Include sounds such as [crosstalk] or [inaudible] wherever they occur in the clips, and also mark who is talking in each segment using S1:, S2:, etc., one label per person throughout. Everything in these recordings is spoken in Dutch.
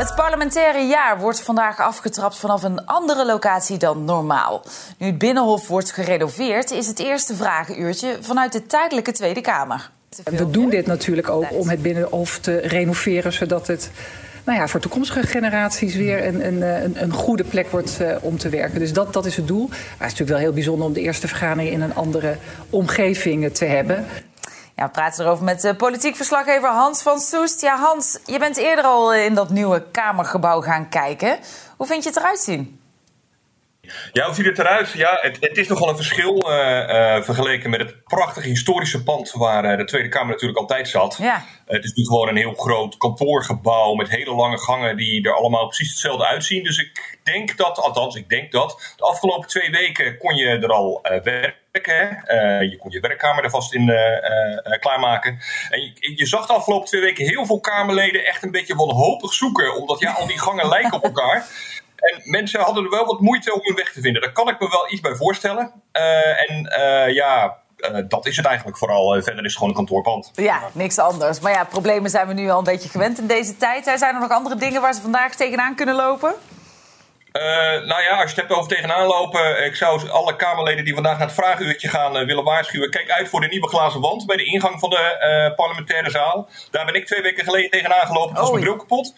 S1: Het parlementaire jaar wordt vandaag afgetrapt vanaf een andere locatie dan normaal. Nu het Binnenhof wordt gerenoveerd, is het eerste vragenuurtje vanuit de tijdelijke Tweede Kamer.
S2: We doen dit natuurlijk ook om het Binnenhof te renoveren, zodat het nou ja, voor toekomstige generaties weer een, een, een, een goede plek wordt uh, om te werken. Dus dat, dat is het doel. Maar het is natuurlijk wel heel bijzonder om de eerste vergadering in een andere omgeving te hebben.
S1: Ja, we praten erover met uh, politiek verslaggever Hans van Soest. Ja, Hans, je bent eerder al in dat nieuwe Kamergebouw gaan kijken. Hoe vind je het eruit zien?
S3: Ja, hoe ziet het eruit? Ja, het, het is nogal een verschil uh, uh, vergeleken met het prachtige historische pand waar uh, de Tweede Kamer natuurlijk altijd zat.
S1: Ja.
S3: het is nu gewoon een heel groot kantoorgebouw met hele lange gangen die er allemaal precies hetzelfde uitzien. Dus ik denk dat, althans ik denk dat, de afgelopen twee weken kon je er al werken. je kon je werkkamer er vast in klaarmaken. En je, je, zag de afgelopen twee weken heel veel Kamerleden echt een beetje wanhopig zoeken, omdat ja, al die gangen lijken op elkaar. En mensen hadden er wel wat moeite om hun weg te vinden. Daar kan ik me wel iets bij voorstellen. Uh, en uh, ja, uh, dat is het eigenlijk vooral. verder is het gewoon een kantoorpand.
S1: Ja, niks anders. Maar ja, problemen zijn we nu al een beetje gewend in deze tijd. Zijn er nog andere dingen waar ze vandaag tegenaan kunnen lopen?
S3: Uh, nou ja, als je het hebt over tegenaan lopen, ik zou alle Kamerleden die vandaag naar het vraaguurtje gaan willen waarschuwen. Kijk uit voor de nieuwe glazen wand bij de ingang van de parlementaire zaal. Daar ben ik twee weken geleden tegenaan gelopen. Dat was mijn bril kapot.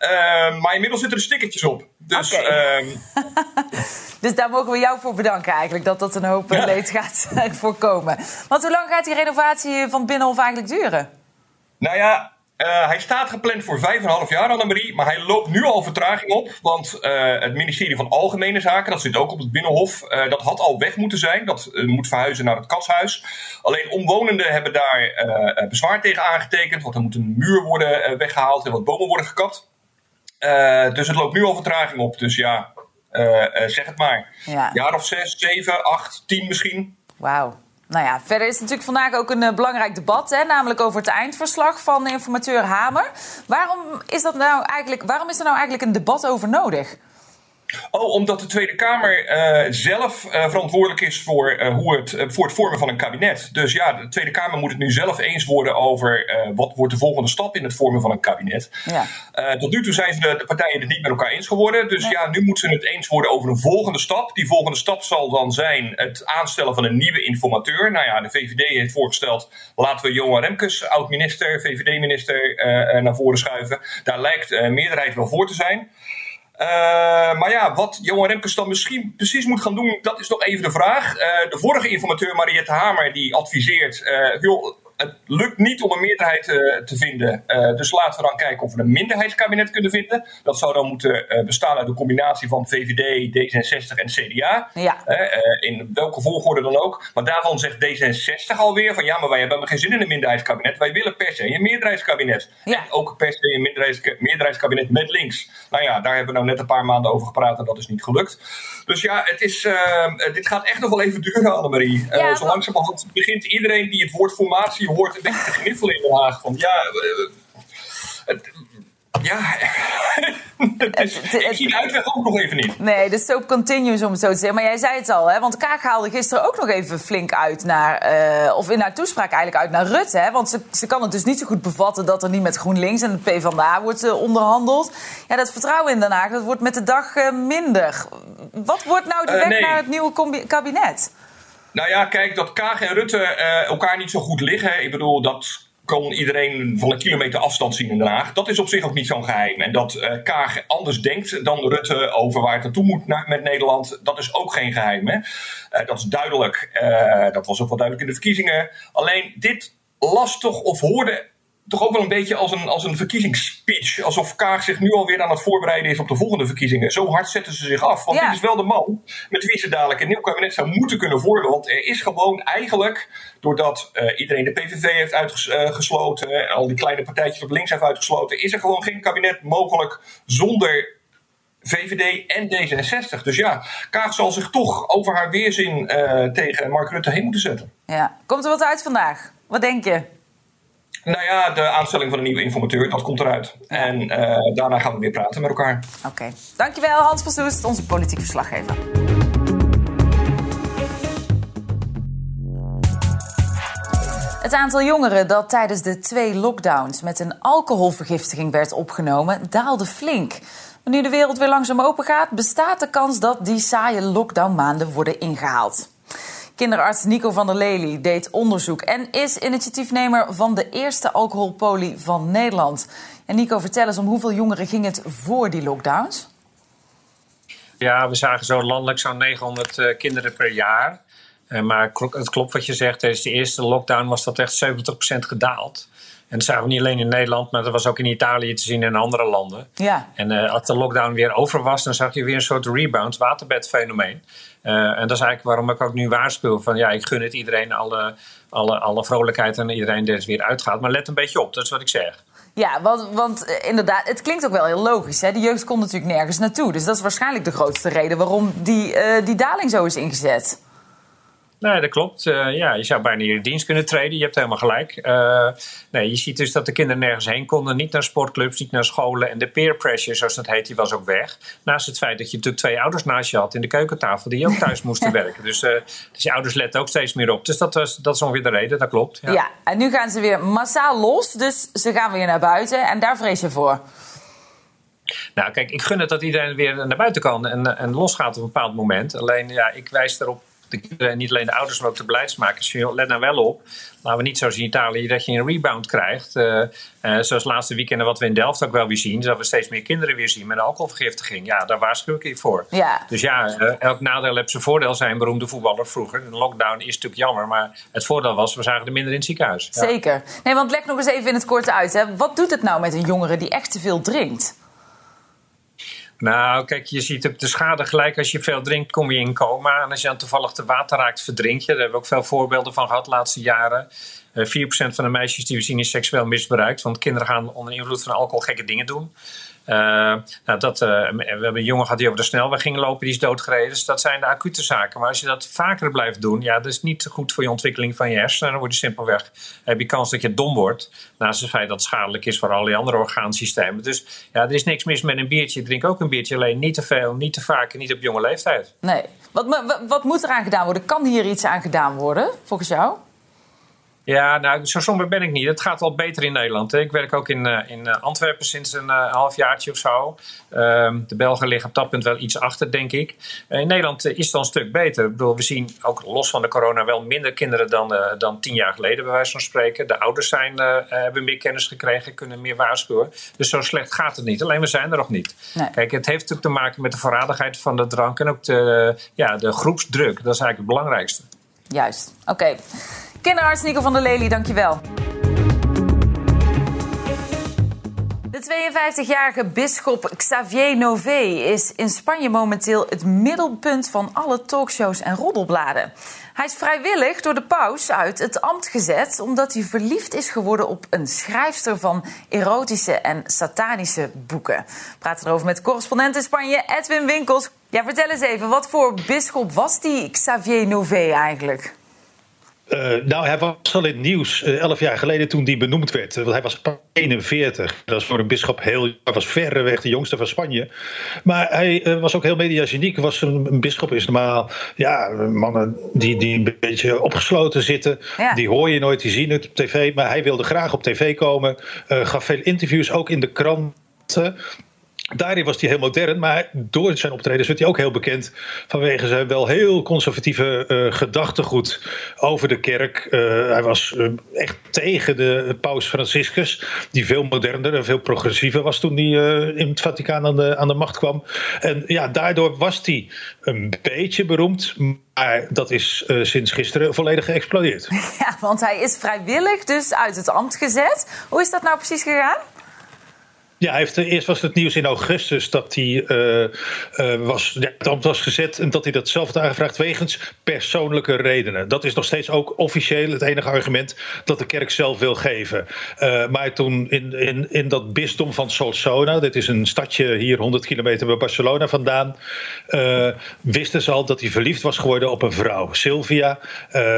S3: Uh, maar inmiddels zitten er stickertjes op. Dus,
S1: okay. um... [laughs] dus daar mogen we jou voor bedanken eigenlijk. Dat dat een hoop ja. leed gaat voorkomen. Want hoe lang gaat die renovatie van het Binnenhof eigenlijk duren?
S3: Nou ja, uh, hij staat gepland voor 5,5 jaar, Annemarie. Maar hij loopt nu al vertraging op. Want uh, het ministerie van Algemene Zaken, dat zit ook op het Binnenhof, uh, dat had al weg moeten zijn. Dat moet verhuizen naar het Katshuis. Alleen omwonenden hebben daar bezwaar tegen aangetekend. Want er moet een muur worden weggehaald en wat bomen worden gekapt. Dus het loopt nu al vertraging op. Dus ja, zeg het maar.
S1: Ja.
S3: Jaar of zes, zeven, acht, tien misschien.
S1: Wauw. Nou ja, verder is natuurlijk vandaag ook een belangrijk debat, hè, namelijk over het eindverslag van informateur Hamer. Waarom is, dat nou eigenlijk, waarom is er nou eigenlijk een debat over nodig?
S3: Oh, omdat de Tweede Kamer uh, zelf uh, verantwoordelijk is voor, uh, hoe het, voor het vormen van een kabinet. Dus ja, de Tweede Kamer moet het nu zelf eens worden over wat wordt de volgende stap in het vormen van een kabinet.
S1: Ja.
S3: tot nu toe zijn ze de, de, partijen het niet met elkaar eens geworden. Dus ja, nu moeten ze het eens worden over een volgende stap. Die volgende stap zal dan zijn het aanstellen van een nieuwe informateur. Nou ja, de VVD heeft voorgesteld, laten we Johan Remkes, oud-minister, VVD-minister, naar voren schuiven. Daar lijkt meerderheid wel voor te zijn. Uh, maar ja, wat Johan Remkes dan misschien precies moet gaan doen, dat is nog even de vraag. Uh, de vorige informateur Mariette Hamer die adviseert, uh, het lukt niet om een meerderheid uh, te vinden. Uh, dus laten we dan kijken of we een minderheidskabinet kunnen vinden. Dat zou dan moeten uh, bestaan uit een combinatie van VVD, D66 en CDA.
S1: Ja.
S3: in welke volgorde dan ook. Maar daarvan zegt D66 alweer van ja, maar wij hebben geen zin in een minderheidskabinet. Wij willen per se een meerderheidskabinet.
S1: Ja.
S3: En ook per se een meerderheids meerderheidskabinet met links. Nou ja, daar hebben we nou net een paar maanden over gepraat en dat is niet gelukt. Dus ja, het is, dit gaat echt nog wel even duren, Annemarie.
S1: Ja,
S3: zo langzamerhand begint iedereen die het woord formatie je hoort een beetje gniffelen in Den Haag. Van ja, het, ja, [laughs] het is, ik zie de uitweg ook nog even niet.
S1: Nee, de soap continues om het zo te zeggen. Maar jij zei het al, hè? want Kaag haalde gisteren ook nog even flink uit naar... Uh, of in haar toespraak eigenlijk uit naar Rutte. Hè? Want ze, ze kan het dus niet zo goed bevatten dat er niet met GroenLinks en het PvdA wordt uh, onderhandeld. Ja, dat vertrouwen in Den Haag, dat wordt met de dag uh, minder. Wat wordt nou de weg
S3: nee.
S1: naar het nieuwe kabinet?
S3: Nou ja, kijk, dat Kaag en Rutte uh, elkaar niet zo goed liggen. Ik bedoel, dat kan iedereen van een kilometer afstand zien in Den Haag. Dat is op zich ook niet zo'n geheim. En dat uh, Kaag anders denkt dan Rutte over waar het naartoe moet met Nederland, dat is ook geen geheim. Hè? Uh, dat is duidelijk. dat was ook wel duidelijk in de verkiezingen. Alleen dit las toch of hoorde toch ook wel een beetje als een, als een verkiezingsspeech. Alsof Kaag zich nu alweer aan het voorbereiden is op de volgende verkiezingen. Zo hard zetten ze zich af. Want
S1: Ja.
S3: dit is wel de man met wie ze dadelijk een nieuw kabinet zou moeten kunnen vormen. Want er is gewoon eigenlijk, doordat eh, iedereen de PVV heeft uitgesloten... en al die kleine partijtjes op links heeft uitgesloten... is er gewoon geen kabinet mogelijk zonder VVD en D66. Dus ja, Kaag zal zich toch over haar weerzin eh, tegen Mark Rutte heen moeten zetten.
S1: Ja. Komt er wat uit vandaag? Wat denk je?
S3: Nou ja, de aanstelling van een nieuwe informateur, dat komt eruit. En eh, daarna gaan we weer praten met elkaar.
S1: Oké. Dankjewel Hans van Soest, onze politiek verslaggever. Het aantal jongeren dat tijdens de twee lockdowns met een alcoholvergiftiging werd opgenomen, daalde flink. Maar nu de wereld weer langzaam open gaat, bestaat de kans dat die saaie lockdownmaanden worden ingehaald. Kinderarts Nico van der Lely deed onderzoek en is initiatiefnemer van de eerste alcoholpolie van Nederland. En Nico, vertel eens om hoeveel jongeren ging het voor die lockdowns?
S4: Ja, we zagen zo landelijk zo'n 900 eh, kinderen per jaar. Eh, maar het klopt wat je zegt. Tijdens de eerste lockdown was dat echt 70% gedaald. En dat zagen we niet alleen in Nederland, maar dat was ook in Italië te zien en in andere landen.
S1: Ja.
S4: En eh, als de lockdown weer over was, dan zag je weer een soort rebound, waterbedfenomeen. Eh, en dat is eigenlijk waarom ik ook nu waarschuw van ja, ik gun het iedereen alle, alle, alle vrolijkheid en iedereen die er weer uitgaat. Maar let een beetje op, dat is wat ik zeg.
S1: Ja, want, want eh, inderdaad, het klinkt ook wel heel logisch. Hè? De jeugd komt natuurlijk nergens naartoe. Dus dat is waarschijnlijk de grootste reden waarom die, die daling zo is ingezet.
S4: Nee, dat klopt. Eh, ja, je zou bijna in je dienst kunnen treden. Je hebt helemaal gelijk. Eh, nee, je ziet dus dat de kinderen nergens heen konden. Niet naar sportclubs, niet naar scholen. En de peer pressure, zoals dat heet, die was ook weg. Naast het feit dat je natuurlijk twee ouders naast je had in de keukentafel... die ook thuis moesten [laughs] werken. Dus, eh, dus je ouders letten ook steeds meer op. Dus dat, was, dat is ongeveer de reden, dat klopt.
S1: Ja.
S4: Ja.
S1: en nu gaan ze weer massaal los. Dus ze gaan weer naar buiten. En daar vrees je voor.
S4: Nou, kijk, ik gun het dat iedereen weer naar buiten kan en, en losgaat op een bepaald moment. Alleen, ja, ik wijs erop, de kinderen, niet alleen de ouders, maar ook de beleidsmakers. Let nou wel op, laten we niet zoals in Italië dat je een rebound krijgt. Eh, eh, zoals laatste weekend wat we in Delft ook wel weer zien, dat we steeds meer kinderen weer zien met alcoholvergiftiging. Ja, daar waarschuw ik je voor.
S1: Ja.
S4: Dus ja, eh, elk nadeel heeft zijn voordeel, zei een beroemde voetballer vroeger. Een lockdown is natuurlijk jammer, maar het voordeel was, we zagen er minder in het ziekenhuis. Ja.
S1: Zeker. Nee, want leg nog eens even in het kort uit. Hè. Wat doet het nou met een jongere die echt te veel drinkt?
S4: Nou, kijk, je ziet ook de schade gelijk. Als je veel drinkt, kom je in coma. En als je dan toevallig te water raakt, verdrink je. Daar hebben we ook veel voorbeelden van gehad de laatste jaren. Eh 4% van de meisjes die we zien is seksueel misbruikt. Want kinderen gaan onder invloed van alcohol gekke dingen doen. Eh, nou, dat, eh, we hebben een jongen gehad die over de snelweg ging lopen, die is doodgereden. Dus dat zijn de acute zaken. Maar als je dat vaker blijft doen, ja, dat is niet goed voor je ontwikkeling van je hersenen. Dan word je simpelweg, heb je kans dat je dom wordt. Naast het feit dat het schadelijk is voor allerlei andere orgaansystemen. Dus ja, er is niks mis met een biertje. Drink ook een biertje, alleen niet te veel, niet te vaak en niet op jonge leeftijd.
S1: Nee. Wat, wat, wat moet er aan gedaan worden? Kan hier iets aan gedaan worden, volgens jou?
S4: Ja, nou, zo somber ben ik niet. Het gaat wel beter in Nederland. hè. Ik werk ook in, eh, in eh, Antwerpen sinds een uh, halfjaartje of zo. Ehm, de Belgen liggen op dat punt wel iets achter, denk ik. Uh, in Nederland is het al een stuk beter. Ik bedoel, we zien ook los van de corona wel minder kinderen dan, dan tien jaar geleden, bij wijze van spreken. De ouders zijn, hebben meer kennis gekregen, kunnen meer waarschuwen. Dus zo slecht gaat het niet. Alleen we zijn er nog niet.
S1: Nee.
S4: Kijk, het heeft natuurlijk te maken met de voorradigheid van de drank en ook de, ja, de groepsdruk. Dat is eigenlijk het belangrijkste.
S1: Juist. Oké. Okay. Kinderarts Nico van der Lely, dankjewel. De 52-jarige bisschop Xavier Nové is in Spanje momenteel het middelpunt van alle talkshows en roddelbladen. Hij is vrijwillig door de paus uit het ambt gezet omdat hij verliefd is geworden op een schrijfster van erotische en satanische boeken. We praten erover met correspondent in Spanje Edwin Winkels. Ja, vertel eens even, wat voor bisschop was die Xavier Nové eigenlijk?
S5: Uh, nou, hij was al in het nieuws uh, elf jaar geleden toen hij benoemd werd. Want hij was 41. Dat was voor een bisschop heel. Hij was verreweg de jongste van Spanje. Maar hij uh, was ook heel mediageniek. Was een, een bisschop is normaal. Ja, mannen die, die een beetje opgesloten zitten. Ja. Die hoor je nooit, die zien het op tv. Maar hij wilde graag op tv komen. gaf veel interviews, ook in de kranten. Daarin was hij heel modern, maar door zijn optredens werd hij ook heel bekend vanwege zijn wel heel conservatieve uh, gedachtegoed over de kerk. Uh, hij was uh, echt tegen de paus Franciscus, die veel moderner en veel progressiever was toen hij in het Vaticaan aan de, aan de macht kwam. En ja, daardoor was hij een beetje beroemd, maar dat is sinds gisteren volledig geëxplodeerd. [laughs]
S1: Ja, want hij is vrijwillig dus uit het ambt gezet. Hoe is dat nou precies gegaan?
S5: Ja, hij heeft, eerst was het nieuws in augustus dat hij uh, uh, was, ja, het ambt was gezet en dat hij dat zelf had aangevraagd wegens persoonlijke redenen. Dat is nog steeds ook officieel het enige argument dat de kerk zelf wil geven. Uh, maar toen in, in, in dat bisdom van Solsona, dit is een stadje hier 100 kilometer bij Barcelona vandaan, wisten ze al dat hij verliefd was geworden op een vrouw, Sylvia.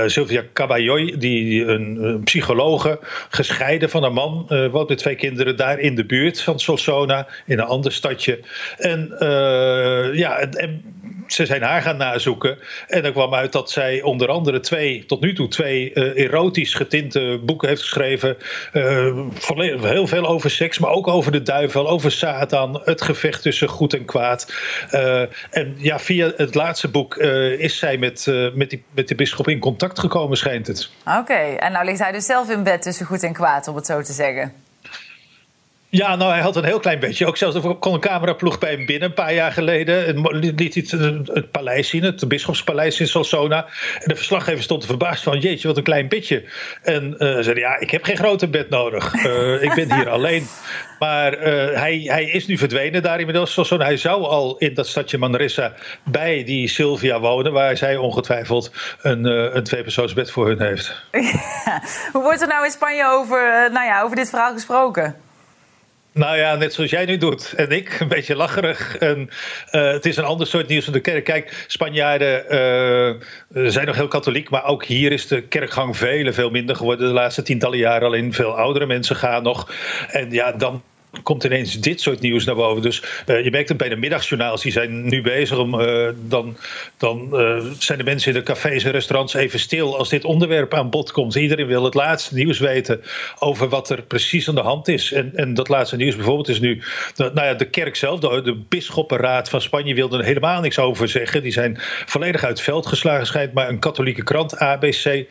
S5: Sylvia Caballoy, die een, een psychologe, gescheiden van een man, woont met twee kinderen daar in de buurt van Solsona, in een ander stadje. En uh, ja, en, ze zijn haar gaan nazoeken. En er kwam uit dat zij onder andere twee, tot nu toe twee uh, erotisch getinte boeken heeft geschreven. Uh, heel veel over seks, maar ook over de duivel, over Satan, het gevecht tussen goed en kwaad. En ja, via het laatste boek is zij met, met, die, met de bisschop in contact gekomen, schijnt het.
S1: Oké, en nou ligt hij dus zelf in bed tussen goed en kwaad, om het zo te zeggen.
S5: Ja, nou, hij had een heel klein beetje. Ook zelfs er kon een cameraploeg bij hem binnen een paar jaar geleden. Liet hij het, het, paleis zien, het bischopspaleis in Solsona. En de verslaggever stond er verbaasd van: Jeetje, wat een klein bedje. En uh, zei: Ja, ik heb geen grote bed nodig. Uh, [laughs] ik ben hier alleen. Maar uh, hij, hij is nu verdwenen daar inmiddels. Solsona. Hij zou al in dat stadje Manresa bij die Sylvia wonen, waar zij ongetwijfeld een, een tweepersoonsbed voor hun heeft.
S1: Ja. [laughs] Hoe wordt er nou in Spanje over, nou ja, over dit verhaal gesproken?
S5: Nou ja, net zoals jij nu doet. En ik, een beetje lacherig. En, uh, het is een ander soort nieuws van de kerk. Kijk, Spanjaarden uh, zijn nog heel katholiek. Maar ook hier is de kerkgang veel, veel minder geworden de laatste tientallen jaren. Alleen veel oudere mensen gaan nog. En ja, dan komt ineens dit soort nieuws naar boven. Dus uh, je merkt het bij de middagjournaals, die zijn nu bezig om. Uh, dan dan uh, zijn de mensen in de cafés en restaurants even stil als dit onderwerp aan bod komt. Iedereen wil het laatste nieuws weten over wat er precies aan de hand is. En, en dat laatste nieuws bijvoorbeeld is nu. nou ja, de kerk zelf, de, de bisschoppenraad van Spanje, wilde er helemaal niks over zeggen. Die zijn volledig uit het veld geslagen, schijnt. Maar een katholieke krant, ABC,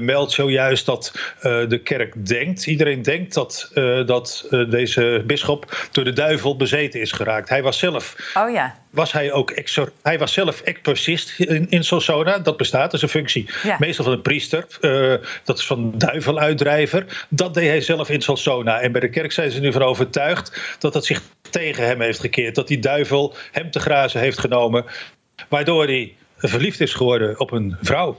S5: meldt zojuist dat de kerk denkt. Iedereen denkt dat, dat deze deze bisschop door de duivel bezeten is geraakt. Hij was zelf.
S1: Oh ja.
S5: Was hij ook exor hij was zelf exorcist in, in Solsona. Dat bestaat, dat is een functie. Ja. Meestal van een priester. Uh, dat is van duiveluitdrijver. Dat deed hij zelf in Solsona. En bij de kerk zijn ze nu van overtuigd dat dat zich tegen hem heeft gekeerd. Dat die duivel hem te grazen heeft genomen. Waardoor hij verliefd is geworden op een vrouw.